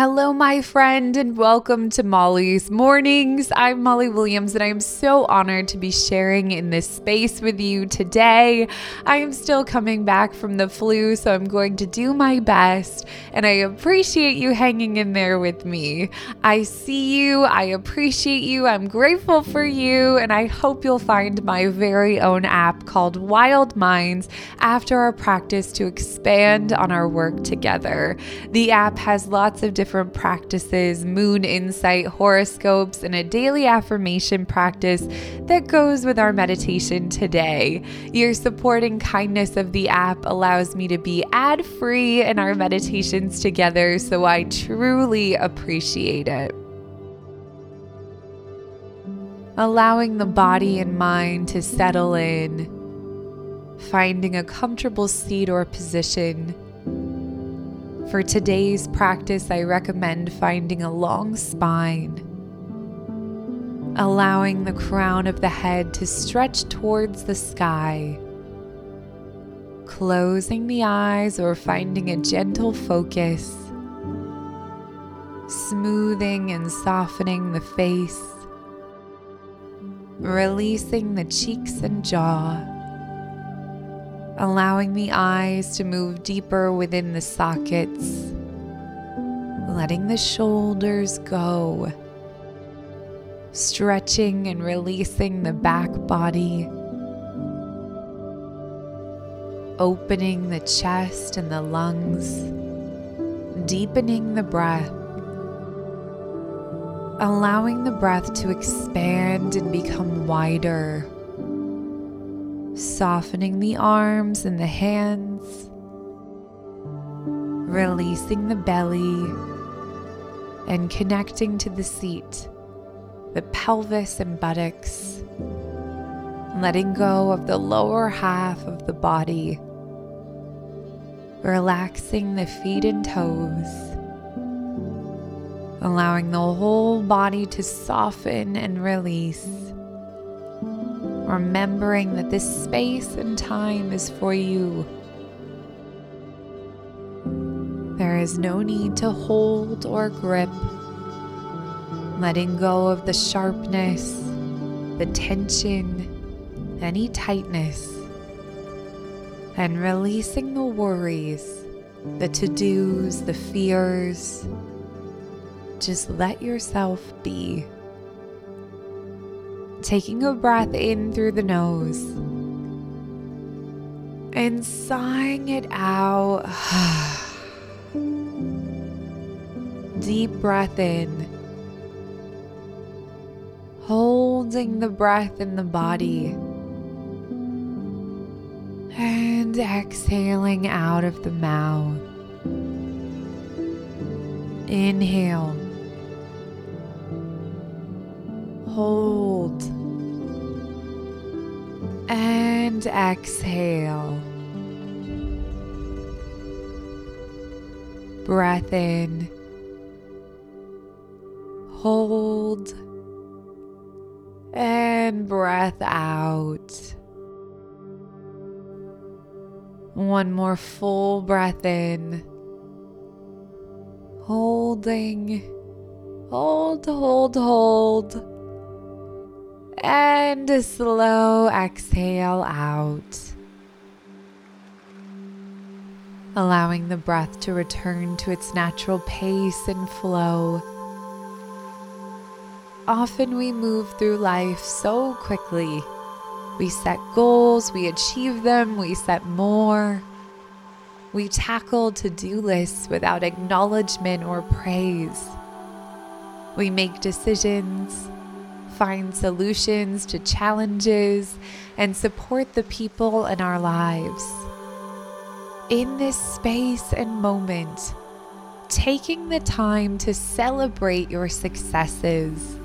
Hello, my friend, and welcome to Molly's Mornings. I'm Molly Williams, and I am so honored to be sharing in this space with you today. I am still coming back from the flu, so I'm going to do my best, and I appreciate you hanging in there with me. I see you, I appreciate you, I'm grateful for you, and I hope you'll find my very own app called Wild Minds after our practice to expand on our work together. The app has lots of different practices moon insight, horoscopes, and a daily affirmation practice that goes with our meditation today. Your supporting kindness of the app allows me to be ad free in our meditations together, so I truly appreciate it. Allowing the body and mind to settle in, finding a comfortable seat or position for today's practice, I recommend finding a long spine, allowing the crown of the head to stretch towards the sky, closing the eyes or finding a gentle focus, smoothing and softening the face, releasing the cheeks and jaw allowing the eyes to move deeper within the sockets, letting the shoulders go, stretching and releasing the back body, opening the chest and the lungs, deepening the breath. Allowing the breath to expand and become wider softening the arms and the hands, releasing the belly, and connecting to the seat, the pelvis and buttocks, letting go of the lower half of the body, relaxing the feet and toes. Allowing the whole body to soften and release remembering that this space and time is for you. There is no need to hold or grip, letting go of the sharpness, the tension, any tightness, and releasing the worries, the to dos, the fears. Just let yourself be taking a breath in through the nose and sighing it out. Deep breath in, holding the breath in the body, and exhaling out of the mouth. Inhale. Hold. And exhale. Breath in. Hold. And breath out. One more full breath in. Holding. Hold, hold, hold and a slow exhale out. Allowing the breath to return to its natural pace and flow. Often we move through life so quickly. We set goals, we achieve them, we set more. We tackle to do lists without acknowledgement or praise. We make decisions find solutions to challenges and support the people in our lives. In this space and moment, taking the time to celebrate your successes.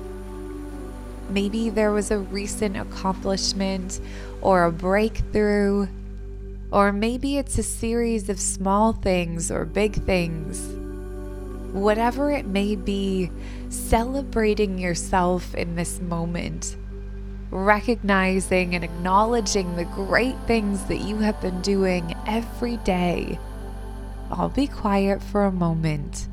Maybe there was a recent accomplishment or a breakthrough, or maybe it's a series of small things or big things whatever it may be, celebrating yourself in this moment, recognizing and acknowledging the great things that you have been doing every day. I'll be quiet for a moment.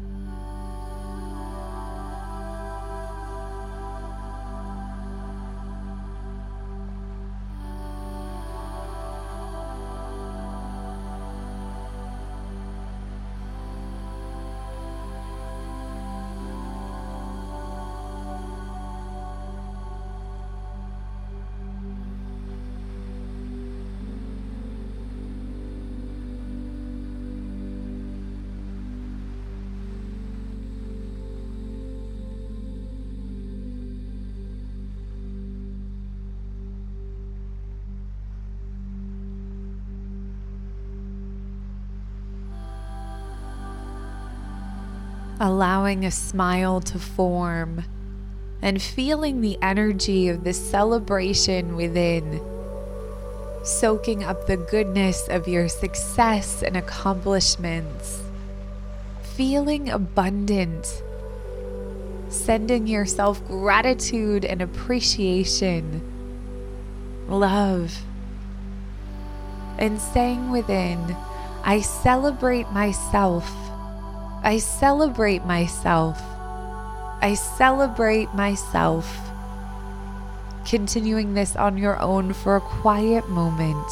Allowing a smile to form and feeling the energy of the celebration within, soaking up the goodness of your success and accomplishments, feeling abundant, sending yourself gratitude and appreciation, love, and saying within, I celebrate myself. I celebrate myself. I celebrate myself. Continuing this on your own for a quiet moment.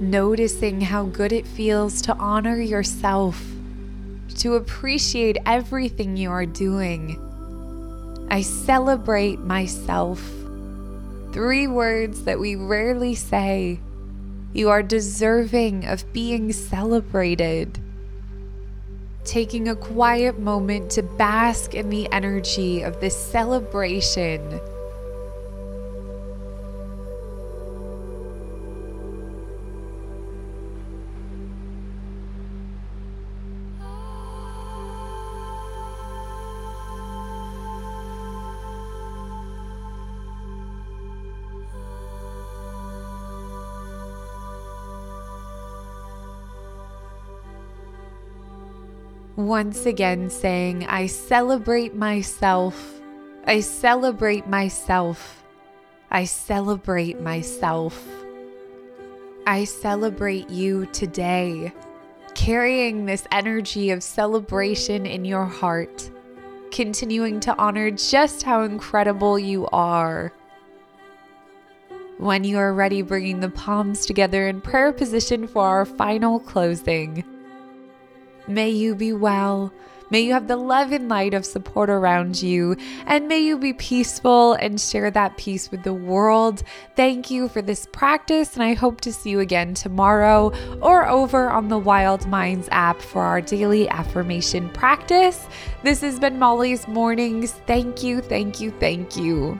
Noticing how good it feels to honor yourself, to appreciate everything you are doing I celebrate myself. Three words that we rarely say. You are deserving of being celebrated. Taking a quiet moment to bask in the energy of this celebration once again saying, I celebrate myself. I celebrate myself. I celebrate myself. I celebrate you today, carrying this energy of celebration in your heart, continuing to honor just how incredible you are. When you are ready, bringing the palms together in prayer position for our final closing. May you be well. May you have the love and light of support around you, and may you be peaceful and share that peace with the world. Thank you for this practice, and I hope to see you again tomorrow or over on the Wild Minds app for our daily affirmation practice. This has been Molly's Mornings. Thank you, thank you, thank you.